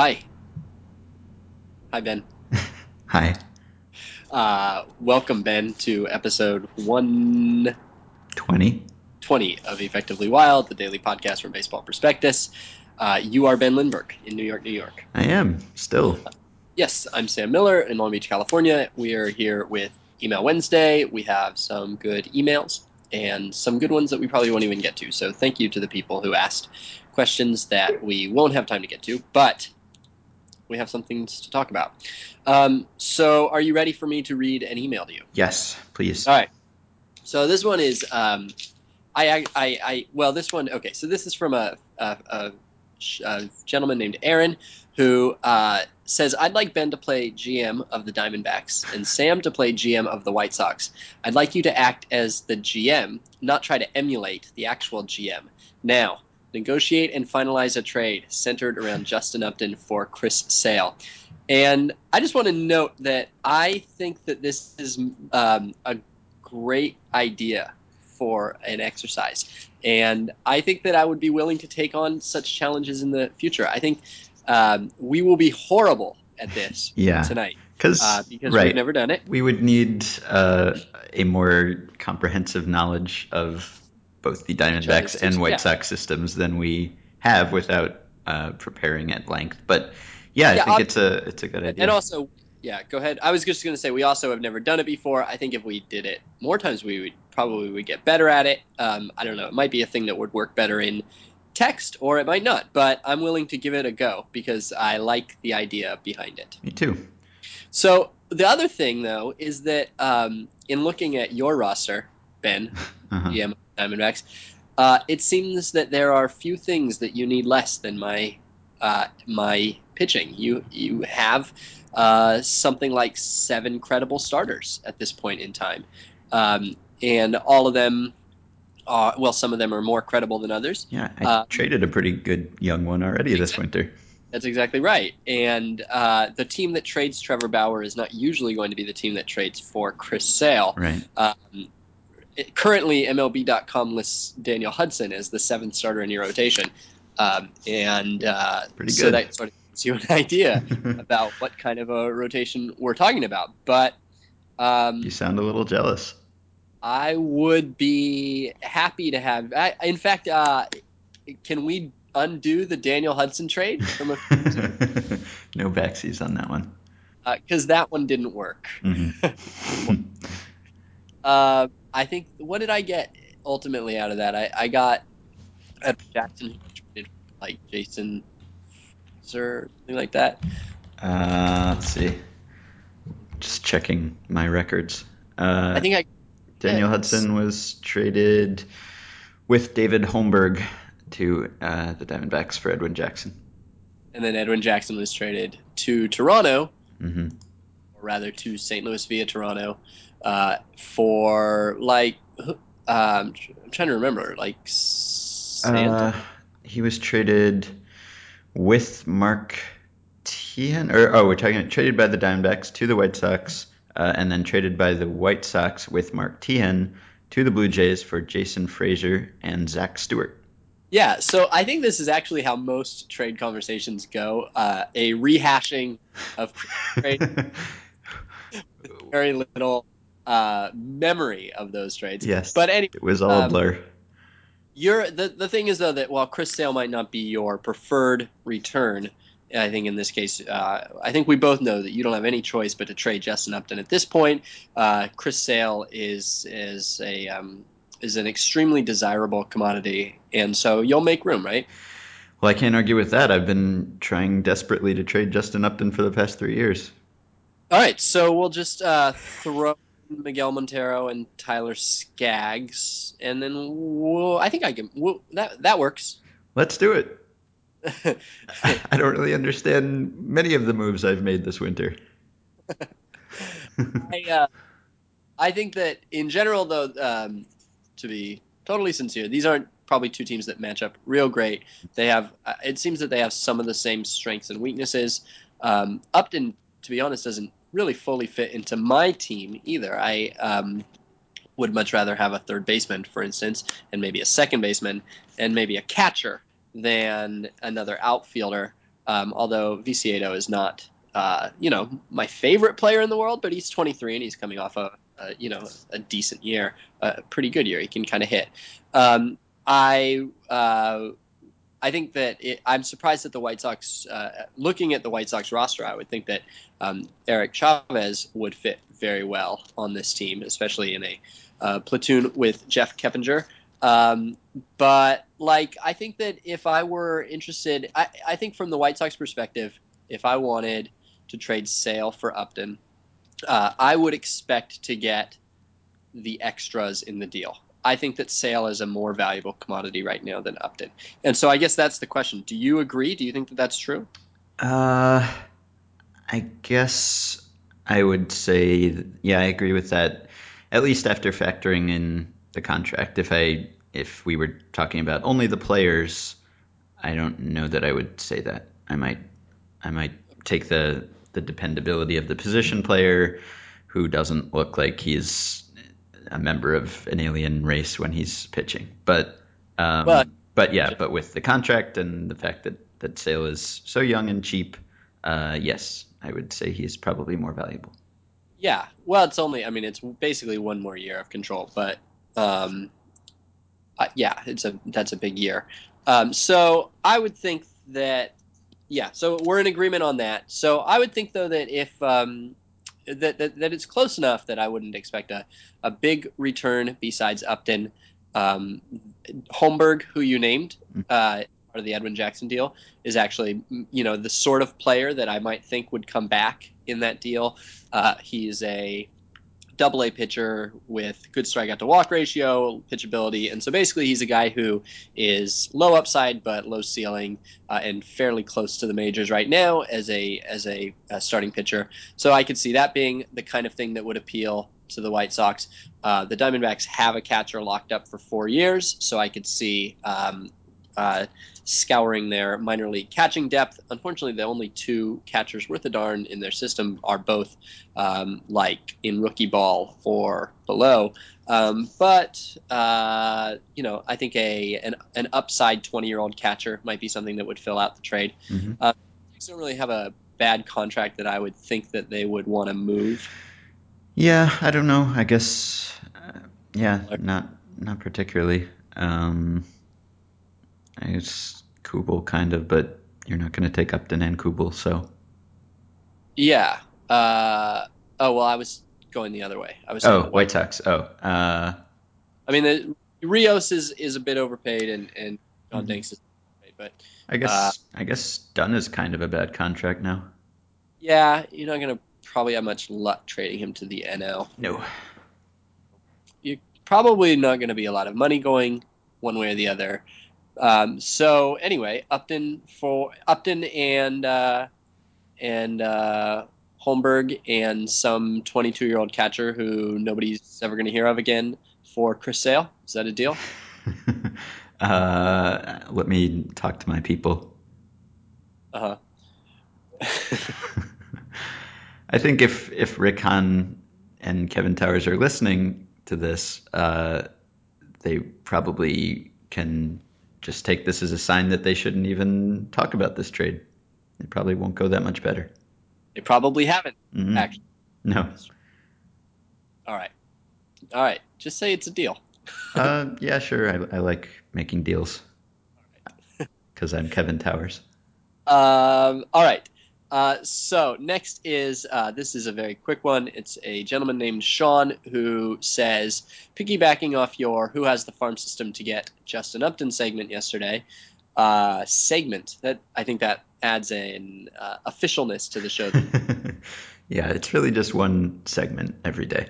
Hi. Hi, Ben. Hi. Uh, welcome, Ben, to episode 120 20? of Effectively Wild, the daily podcast from Baseball Prospectus. Uh, you are Ben Lindbergh in New York, New York. I am, still. Yes, I'm Sam Miller in Long Beach, California. We are here with Email Wednesday. We have some good emails and some good ones that we probably won't even get to. So thank you to the people who asked questions that we won't have time to get to, but we have some things to talk about. Um, so are you ready for me to read an email to you? Yes, please. All right. So this one is, um, I, I, I, well, this one, okay. So this is from a, a, a, a gentleman named Aaron who uh, says, I'd like Ben to play GM of the Diamondbacks and Sam to play GM of the White Sox. I'd like you to act as the GM, not try to emulate the actual GM. Now, negotiate and finalize a trade centered around Justin Upton for Chris Sale. And I just want to note that I think that this is um, a great idea for an exercise. And I think that I would be willing to take on such challenges in the future. I think um, we will be horrible at this Yeah. tonight Because, uh, because right, we've never done it. we would need uh, a more comprehensive knowledge of both the Diamondbacks and White yeah. Sox systems than we have without uh, preparing at length. But yeah, I Yeah, think ob- it's a it's a good idea. And also, yeah, go ahead. I was just going to say we also have never done it before. I think if we did it more times, we would probably would get better at it. Um, I don't know. It might be a thing that would work better in text, or it might not. But I'm willing to give it a go because I like the idea behind it. Me too. So the other thing, though, is that um, in looking at your roster, Ben, Uh-huh. GM Diamondbacks, uh, it seems that there are few things that you need less than my uh, my pitching. You you have uh, something like seven credible starters at this point in time, um, and all of them are well. Some of them are more credible than others. Yeah, I Uh, traded a pretty good young one already this Exactly. winter. That's exactly right. And uh, the team that trades Trevor Bauer is not usually going to be the team that trades for Chris Sale. Right. Um, it- currently, MLB.com lists Daniel Hudson as the seventh starter in your rotation. Um, and uh, Pretty so that sort of gives you an idea about what kind of a rotation we're talking about. But um, you sound a little jealous. I would be happy to have. I, in fact, uh, can we undo the Daniel Hudson trade from a no backsies on that one. because that one didn't work. hmm Uh, I think what did I get ultimately out of that? I, I got Edward Jackson who traded for, like Jason Frasor, something like that. uh, let's see. Just checking my records. Uh, I think I Daniel yeah, Hudson was traded with David Holmberg to uh, the Diamondbacks for Edwin Jackson. and then Edwin Jackson was traded to Toronto, hmm or rather to St. Louis via Toronto, uh, for like um, I'm trying to remember, like Santa. Uh, he was traded with Mark Teahen, or oh, we're talking traded by the Diamondbacks to the White Sox, uh, and then traded by the White Sox with Mark Teahen to the Blue Jays for Jason Frasor and Zach Stewart. Yeah, so I think this is actually how most trade conversations go. Uh, a rehashing of trade very little uh, memory of those trades. yes, But anyway, it was all a um, blur. you're the the thing is though that while Chris Sale might not be your preferred return, I think in this case, uh, I think we both know that you don't have any choice but to trade Justin Upton at this point. Uh, Chris Sale is is a um, is an extremely desirable commodity, and so you'll make room, right? Well, I can't argue with that. I've been trying desperately to trade Justin Upton for the past three years. All right, so we'll just uh, throw Miguel Montero and Tyler Skaggs, and then we'll, I think I can. We'll, that that works. Let's do it. I don't really understand many of the moves I've made this winter. I uh, I think that in general, though, um, to be totally sincere, these aren't probably two teams that match up real great. They have. Uh, it seems that they have some of the same strengths and weaknesses. Um, Upton, to be honest, doesn't really fully fit into my team either. I um, would much rather have a third baseman, for instance, and maybe a second baseman, and maybe a catcher than another outfielder. Um, although Viciedo is not, uh, you know, my favorite player in the world, but he's 23 and he's coming off a, a you know, a decent year, a pretty good year. He can kind of hit. Um, I uh, I think that it, I'm surprised that the White Sox, uh, looking at the White Sox roster, I would think that um, Eric Chavez would fit very well on this team, especially in a uh, platoon with Jeff Keppinger. Um, but like, I think that if I were interested, I, I think from the White Sox perspective, if I wanted to trade Sale for Upton, uh, I would expect to get the extras in the deal. I think that Sale is a more valuable commodity right now than Upton. And so I guess that's the question. Do you agree? Do you think that that's true? Uh, I guess I would say, yeah, I agree with that. At least after factoring in the contract. If I if we were talking about only the players, I don't know that I would say that. I might I might take the the dependability of the position player who doesn't look like he's a member of an alien race when he's pitching. But um, but, but yeah, but with the contract and the fact that that Sale is so young and cheap, uh, yes, I would say he's probably more valuable. Yeah, well, it's only I mean it's basically one more year of control, but um, uh, yeah, it's a that's a big year. Um, so I would think that yeah, so we're in agreement on that. So I would think though that if um, that, that, that it's close enough that I wouldn't expect a, a big return besides Upton. Um, Holmberg, who you named, mm. uh, part of the Edwin Jackson deal, is actually you know the sort of player that I might think would come back in that deal. Uh, he's a double A pitcher with good strikeout to walk ratio, pitchability, and so basically he's a guy who is low upside but low ceiling uh, and fairly close to the majors right now as a as a, a, starting pitcher. So I could see that being the kind of thing that would appeal to the White Sox. Uh, the Diamondbacks have a catcher locked up for four years, so I could see um, uh, scouring their minor league catching depth. Unfortunately, the only two catchers worth a darn in their system are both um, like in rookie ball or below. Um, but uh, you know, I think a an, an upside twenty year old catcher might be something that would fill out the trade. Mm-hmm. Uh, don't really have a bad contract that I would think that they would want to move. Yeah, I don't know. I guess, uh, yeah, not not particularly. Um, it's Kubel kind of, but you're not going to take Upton and Kubel, so. Yeah. Uh, oh well, I was going the other way. I was. Oh, White Sox. Oh. Uh, I mean, the, Rios is is a bit overpaid, and and John mm-hmm. Danks is overpaid, but. I guess uh, I guess Dunn is kind of a bad contract now. Yeah, you're not going to probably have much luck trading him to the NL. No. You're probably not going to be a lot of money going one way or the other. Um, so anyway, Upton for Upton and uh, and uh, Holmberg and some 22 year old catcher who nobody's ever going to hear of again for Chris Sale. Is that a deal? uh, let me talk to my people. Uh huh. I think if if Rick Hahn and Kevin Towers are listening to this, uh, they probably can just take this as a sign that they shouldn't even talk about this trade. It probably won't go that much better. They probably haven't, mm-hmm. actually. No. All right. All right. Just say it's a deal. uh, yeah, sure. I, I like making deals because I'm Kevin Towers. Um, all right. Uh, so next is uh, this is a very quick one. It's a gentleman named Sean who says, piggybacking off your "Who has the farm system to get Justin Upton" segment yesterday, uh, segment that I think that adds an uh, officialness to the show. yeah, it's really just one segment every day.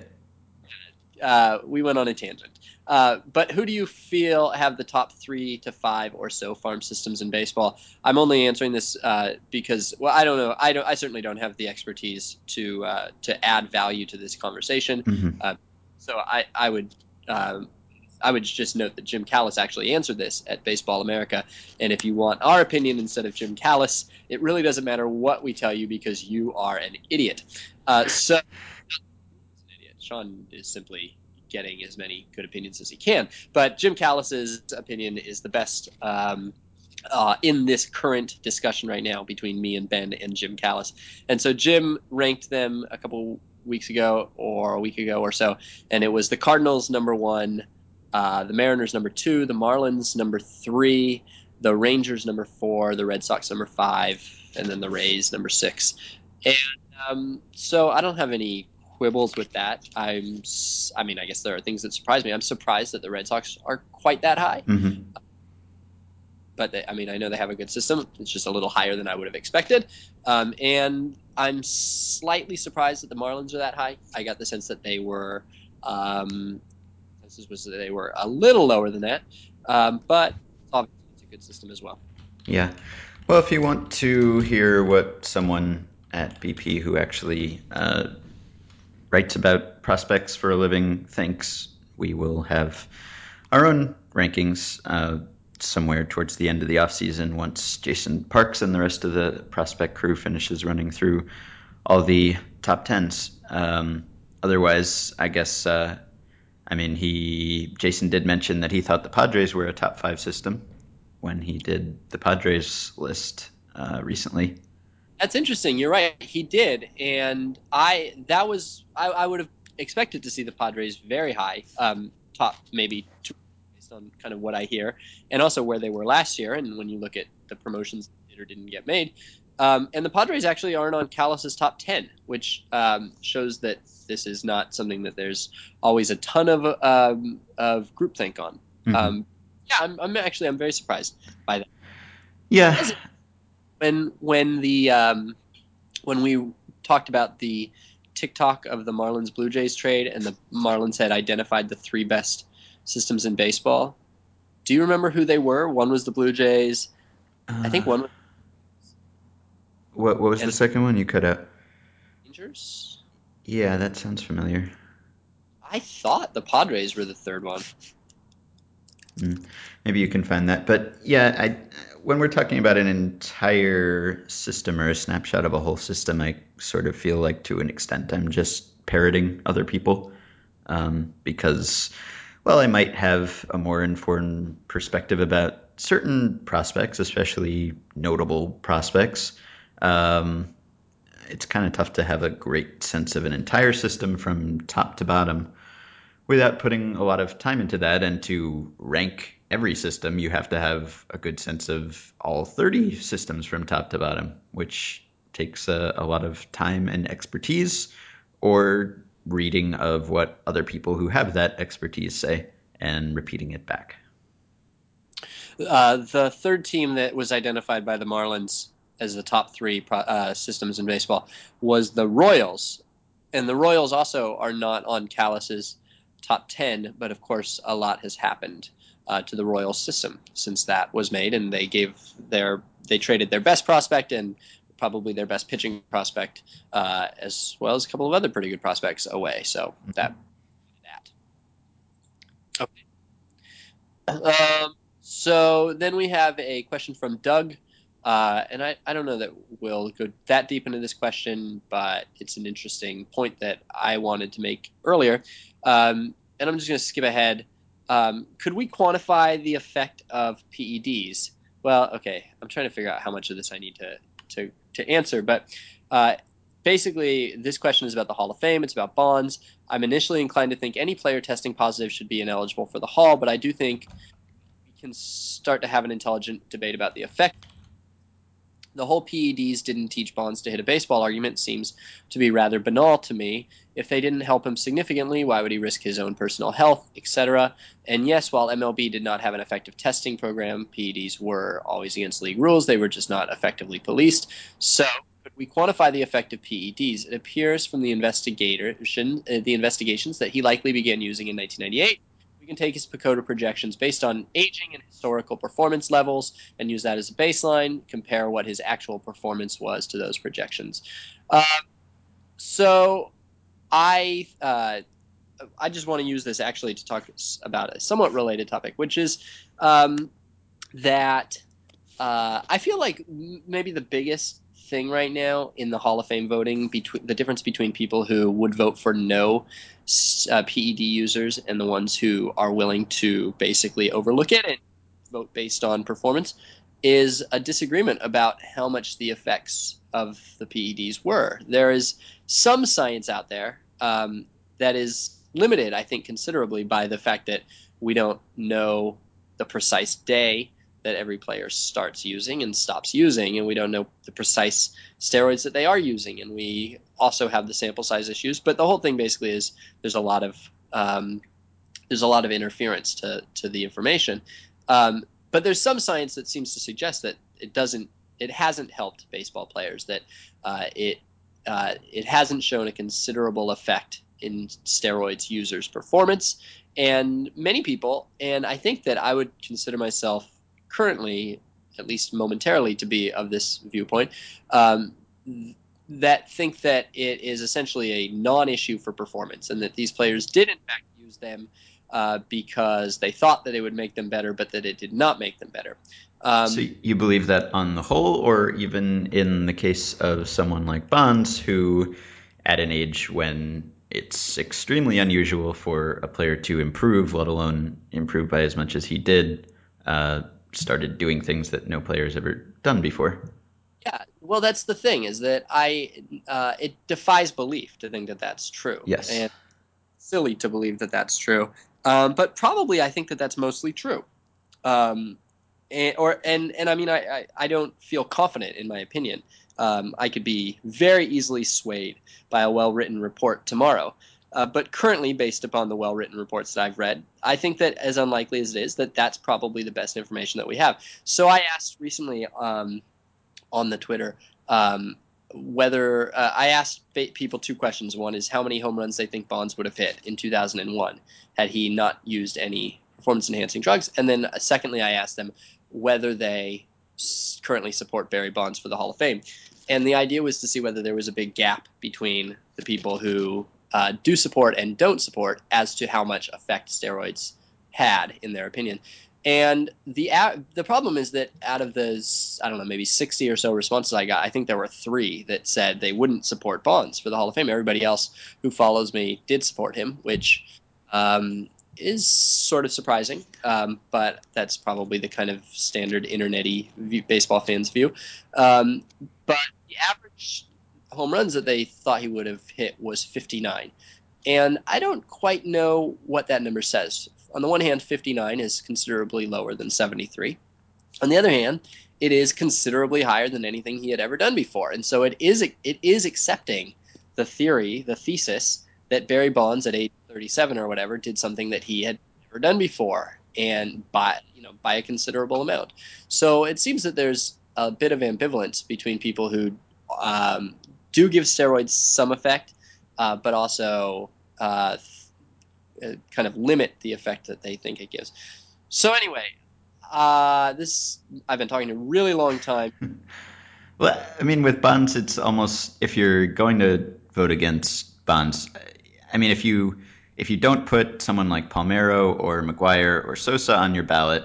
Uh, we went on a tangent. Uh, but who do you feel have the top three to five or so farm systems in baseball? I'm only answering this uh, because, well, I don't know. I don't. I certainly don't have the expertise to uh, to add value to this conversation. Mm-hmm. Uh, so I I would. Um, I would just note that Jim Callis actually answered this at Baseball America. And if you want our opinion instead of Jim Callis, it really doesn't matter what we tell you because you are an idiot. Uh, so, Sean is simply getting as many good opinions as he can. But Jim Callis's opinion is the best um, uh, in this current discussion right now between me and Ben and Jim Callis. And so Jim ranked them a couple weeks ago or a week ago or so, and it was the Cardinals number one, uh, the Mariners number two, the Marlins number three, the Rangers number four, the Red Sox number five, and then the Rays number six. And um, so I don't have any quibbles with that. I'm, I mean, I guess there are things that surprise me. I'm surprised that the Red Sox are quite that high. Mm-hmm. But they, I mean, I know they have a good system. It's just a little higher than I would have expected. Um, and I'm slightly surprised that the Marlins are that high. I got the sense that they were, um, this was they were a little lower than that. Um, but obviously, it's a good system as well. Yeah. Well, if you want to hear what someone at BP who actually uh, writes about prospects for a living thinks, we will have our own rankings uh, somewhere towards the end of the offseason once Jason Parks and the rest of the prospect crew finishes running through all the top tens. Um, otherwise, I guess, uh, I mean, he Jason did mention that he thought the Padres were a top five system when he did the Padres list uh, recently. That's interesting. You're right. He did, and I that was I, I would have expected to see the Padres very high, um, top maybe two based on kind of what I hear, and also where they were last year. And when you look at the promotions that did or didn't get made, um, and the Padres actually aren't on Callis's top ten, which um, shows that this is not something that there's always a ton of um, of groupthink on. Mhm. Um, yeah, I'm, I'm actually I'm very surprised by that. Yeah. When when the um, when we talked about the tick-tock of the Marlins Blue Jays trade, and the Marlins had identified the three best systems in baseball. Do you remember who they were? One was the Blue Jays. I think one was What, what was the second one you cut out? Rangers. Yeah, that sounds familiar. I thought the Padres were the third one. Maybe you can find that. But yeah, I, when we're talking about an entire system or a snapshot of a whole system, I sort of feel like to an extent I'm just parroting other people um, because, well, I might have a more informed perspective about certain prospects, especially notable prospects. Um, it's kind of tough to have a great sense of an entire system from top to bottom without putting a lot of time into that and to rank every system you have to have a good sense of all 30 systems from top to bottom which takes a, a lot of time and expertise or reading of what other people who have that expertise say and repeating it back. Uh, the third team that was identified by the Marlins as the top three uh, systems in baseball was the Royals, and the Royals also are not on Callis's top ten. But of course, a lot has happened uh, to the Royals system since that was made, and they gave their they traded their best prospect and probably their best pitching prospect, uh, as well as a couple of other pretty good prospects away. So that that. Okay. Um, so then we have a question from Doug. Uh, and I, I don't know that we'll go that deep into this question, but it's an interesting point that I wanted to make earlier. Um, and I'm just going to skip ahead. Um, could we quantify the effect of PEDs? Well, okay, I'm trying to figure out how much of this I need to, to, to answer, but uh, basically, this question is about the Hall of Fame. It's about Bonds. I'm initially inclined to think any player testing positive should be ineligible for the Hall, but I do think we can start to have an intelligent debate about the effect. The whole PEDs didn't teach Bonds to hit a baseball argument seems to be rather banal to me. If they didn't help him significantly, why would he risk his own personal health, etc.? And yes, while MLB did not have an effective testing program, PEDs were always against league rules. They were just not effectively policed. So, could we quantify the effect of PEDs? It appears from the investigation, uh, the investigations that he likely began using in 1998. We can take his PECOTA projections based on aging and historical performance levels and use that as a baseline, compare what his actual performance was to those projections. Um, so I uh, I just want to use this actually to talk about a somewhat related topic, which is um, that uh, I feel like maybe the biggest thing right now in the Hall of Fame voting between the difference between people who would vote for no uh, PED users and the ones who are willing to basically overlook it and vote based on performance is a disagreement about how much the effects of the PEDs were. There is some science out there um, that is limited, I think, considerably by the fact that we don't know the precise day that every player starts using and stops using, and we don't know the precise steroids that they are using, and we also have the sample size issues. But the whole thing basically is there's a lot of um, there's a lot of interference to to the information. Um, but there's some science that seems to suggest that it doesn't it hasn't helped baseball players that uh, it uh, it hasn't shown a considerable effect in steroids users performance and many people and i think that i would consider myself currently, at least momentarily, to be of this viewpoint, um, that think that it is essentially a non-issue for performance, and that these players did in fact use them uh, because they thought that it would make them better, but that it did not make them better. Um, so you believe that on the whole, or even in the case of someone like Bonds, who at an age when it's extremely unusual for a player to improve, let alone improve by as much as he did, uh, started doing things that no player has ever done before. Yeah, well, that's the thing is that I uh, it defies belief to think that that's true. Yes, and silly to believe that that's true. Um, but probably I think that that's mostly true. Um, and, or and and I mean I, I, I don't feel confident in my opinion. Um, I could be very easily swayed by a well written report tomorrow. Uh, but currently, based upon the well written reports that I've read, I think that as unlikely as it is, that that's probably the best information that we have. So I asked recently um, on the Twitter um, whether uh, I asked people two questions. One is how many home runs they think Bonds would have hit in 2001 had he not used any performance enhancing drugs. And then, uh, secondly, I asked them whether they currently support Barry Bonds for the Hall of Fame. And the idea was to see whether there was a big gap between the people who uh, do support and don't support as to how much effect steroids had in their opinion. And the the problem is that out of those, I don't know, maybe 60 or so responses I got, I think there were three that said they wouldn't support Bonds for the Hall of Fame. Everybody else who follows me did support him, which um, is sort of surprising, um, but that's probably the kind of standard internety baseball fans view. Um, but the average home runs that they thought he would have hit was 59. And I don't quite know what that number says. On the one hand, 59 is considerably lower than 73. On the other hand, it is considerably higher than anything he had ever done before. And so it is it is accepting the theory, the thesis that Barry Bonds at age 37 or whatever did something that he had never done before and by you know by a considerable amount. So it seems that there's a bit of ambivalence between people who um, do give steroids some effect, uh, but also uh, th- uh, kind of limit the effect that they think it gives. So anyway, uh, this I've been talking a really long time. well, I mean, with Bonds, it's almost if you're going to vote against Bonds, I mean, if you if you don't put someone like Palmeiro or McGwire or Sosa on your ballot,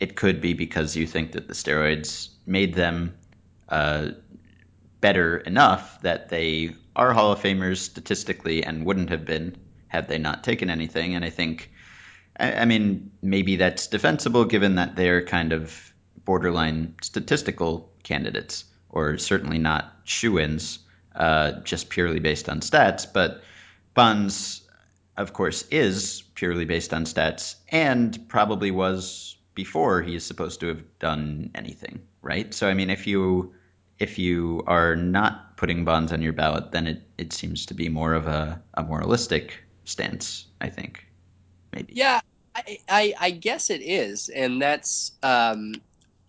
it could be because you think that the steroids made them uh, better enough that they are Hall of Famers statistically and wouldn't have been had they not taken anything. And I think, I, I mean, maybe that's defensible given that they're kind of borderline statistical candidates, or certainly not shoe ins, uh, just purely based on stats. But Bonds, of course, is purely based on stats and probably was before he is supposed to have done anything, right? So, I mean, if you if you are not putting Bonds on your ballot, then it, it seems to be more of a, a moralistic stance, I think. Maybe. Yeah, I, I, I guess it is. And that's um,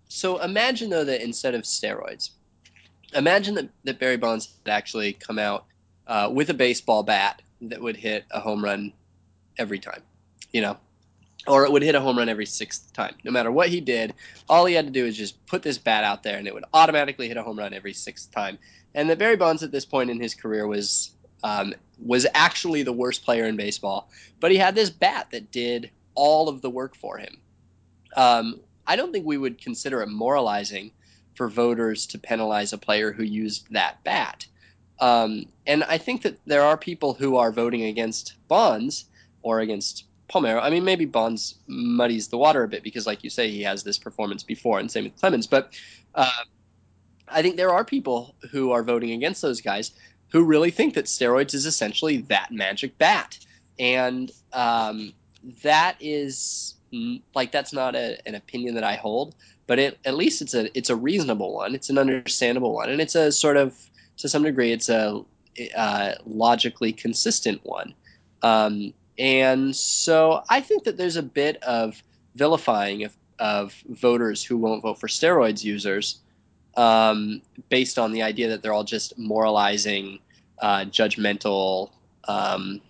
so imagine, though, that instead of steroids, imagine that, that Barry Bonds had actually come out uh, with a baseball bat that would hit a home run every time, you know, or it would hit a home run every sixth time. No matter what he did, all he had to do is just put this bat out there, and it would automatically hit a home run every sixth time. And that Barry Bonds at this point in his career was um, was actually the worst player in baseball, but he had this bat that did all of the work for him. Um, I don't think we would consider it moralizing for voters to penalize a player who used that bat. Um, and I think that there are people who are voting against Bonds or against Palmeiro. I mean, maybe Bonds muddies the water a bit because, like you say, he has this performance before, and same with Clemens. But uh, I think there are people who are voting against those guys who really think that steroids is essentially that magic bat, and um, that is like that's not a, an opinion that I hold, but it, at least it's a it's a reasonable one. It's an understandable one, and it's a sort of to some degree it's a uh, logically consistent one. Um, and so I think that there's a bit of vilifying of, of voters who won't vote for steroids users um, based on the idea that they're all just moralizing, uh, judgmental um,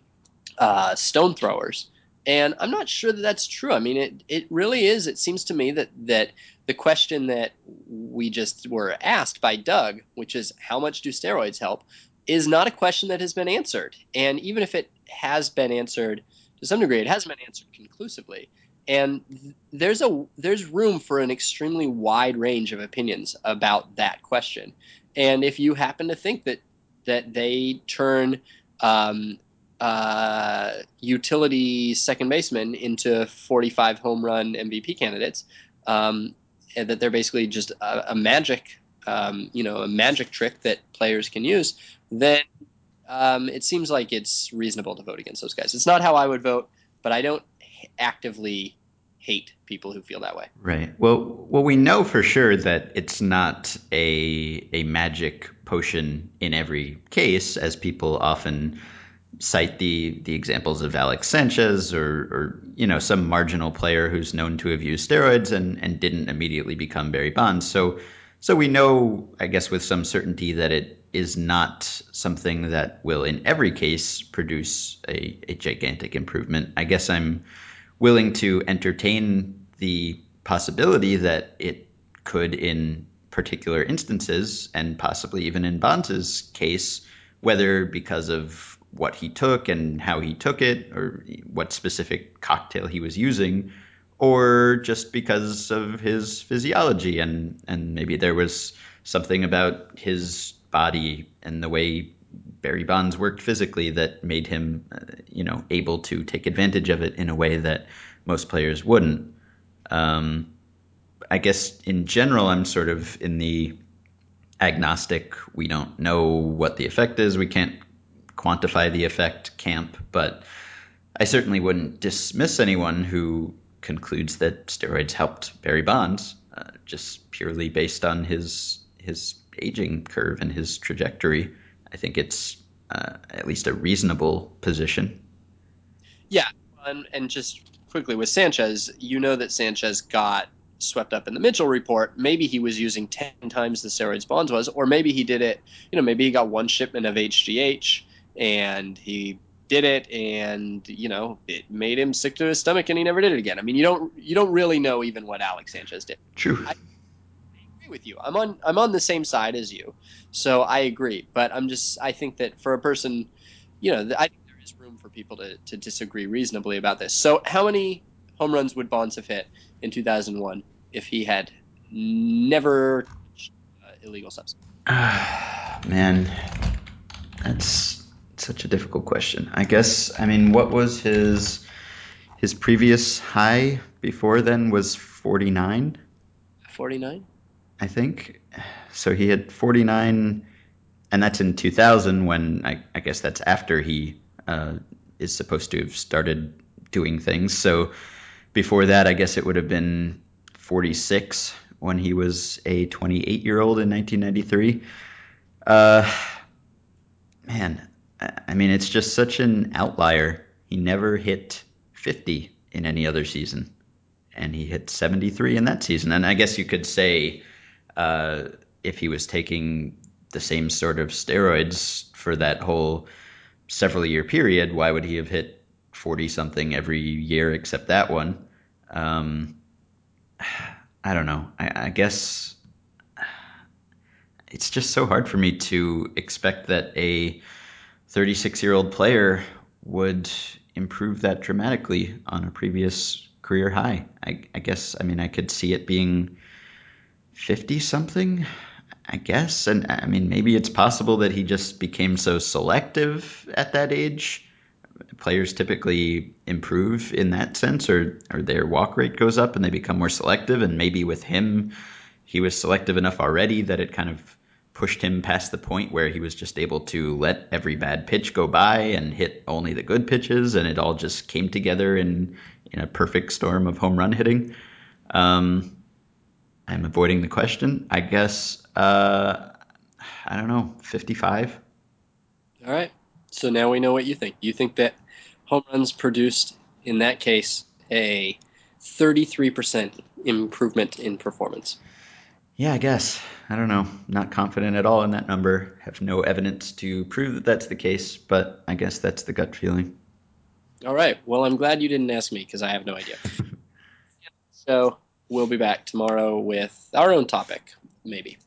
uh, stone throwers. And I'm not sure that that's true. I mean, it, it really is. It seems to me that, that the question that we just were asked by Doug, which is how much do steroids help, is not a question that has been answered. And even if it has been answered to some degree, it hasn't been answered conclusively. And there's a there's room for an extremely wide range of opinions about that question. And if you happen to think that that they turn um, uh, utility second baseman into 45 home run MVP candidates, um, and that they're basically just a, a magic, um, you know, a magic trick that players can use, then um, it seems like it's reasonable to vote against those guys. It's not how I would vote, but I don't actively hate people who feel that way. Right. Well, well, we know for sure that it's not a a magic potion in every case, as people often cite the the examples of Alex Sanchez or or you know some marginal player who's known to have used steroids and and didn't immediately become Barry Bonds. So so we know, I guess, with some certainty that it is not something that will in every case produce a, a gigantic improvement. I guess I'm willing to entertain the possibility that it could in particular instances and possibly even in Bonds' case, whether because of what he took and how he took it or what specific cocktail he was using or just because of his physiology and and maybe there was something about his body and the way Barry Bonds worked physically that made him uh, you know able to take advantage of it in a way that most players wouldn't. Um, I guess in general I'm sort of in the agnostic we don't know what the effect is we can't quantify the effect camp, but I certainly wouldn't dismiss anyone who concludes that steroids helped Barry Bonds uh, just purely based on his his aging curve and his trajectory. I think it's uh, at least a reasonable position. Yeah, and, and just quickly with Sanchez, you know that Sanchez got swept up in the Mitchell report. Maybe he was using 10 times the steroids Bonds was, or maybe he did it, you know, maybe he got one shipment of HGH and he did it and you know it made him sick to his stomach and he never did it again. I mean you don't you don't really know even what Alex Sanchez did. True. I, agree with you. I'm on i'm on the same side as you so i agree but i'm just i think that for a person you know i think there is room for people to, to disagree reasonably about this. So how many home runs would Bonds have hit in 2001 if he had never uh, illegal substance man. That's such a difficult question. I guess I mean what was his his previous high before then was 49? 49? I think. So he had 49 and that's in 2000 when I, I guess that's after he uh, is supposed to have started doing things. So before that, I guess it would have been 46 when he was a 28 year old in 1993. Uh, man, I mean, it's just such an outlier. He never hit 50 in any other season, and he hit 73 in that season. And I guess you could say uh, if he was taking the same sort of steroids for that whole several year period, why would he have hit 40 something every year except that one? Um, I don't know. I, I guess it's just so hard for me to expect that a 36 year old player would improve that dramatically on a previous career high. I, I, guess, I mean, I could see it being 50 something, I guess. And I mean, maybe it's possible that he just became so selective at that age. players typically improve in that sense, or or their walk rate goes up and they become more selective. And maybe with him, he was selective enough already that it kind of pushed him past the point where he was just able to let every bad pitch go by and hit only the good pitches, and it all just came together in in a perfect storm of home run hitting. Um, I'm avoiding the question. I guess uh, I don't know, 55. All right. So now we know what you think. You think that home runs produced in that case a 33% improvement in performance. Yeah, I guess. I don't know. Not confident at all in that number. Have no evidence to prove that that's the case, but I guess that's the gut feeling. All right. Well, I'm glad you didn't ask me because I have no idea. so we'll be back tomorrow with our own topic, maybe.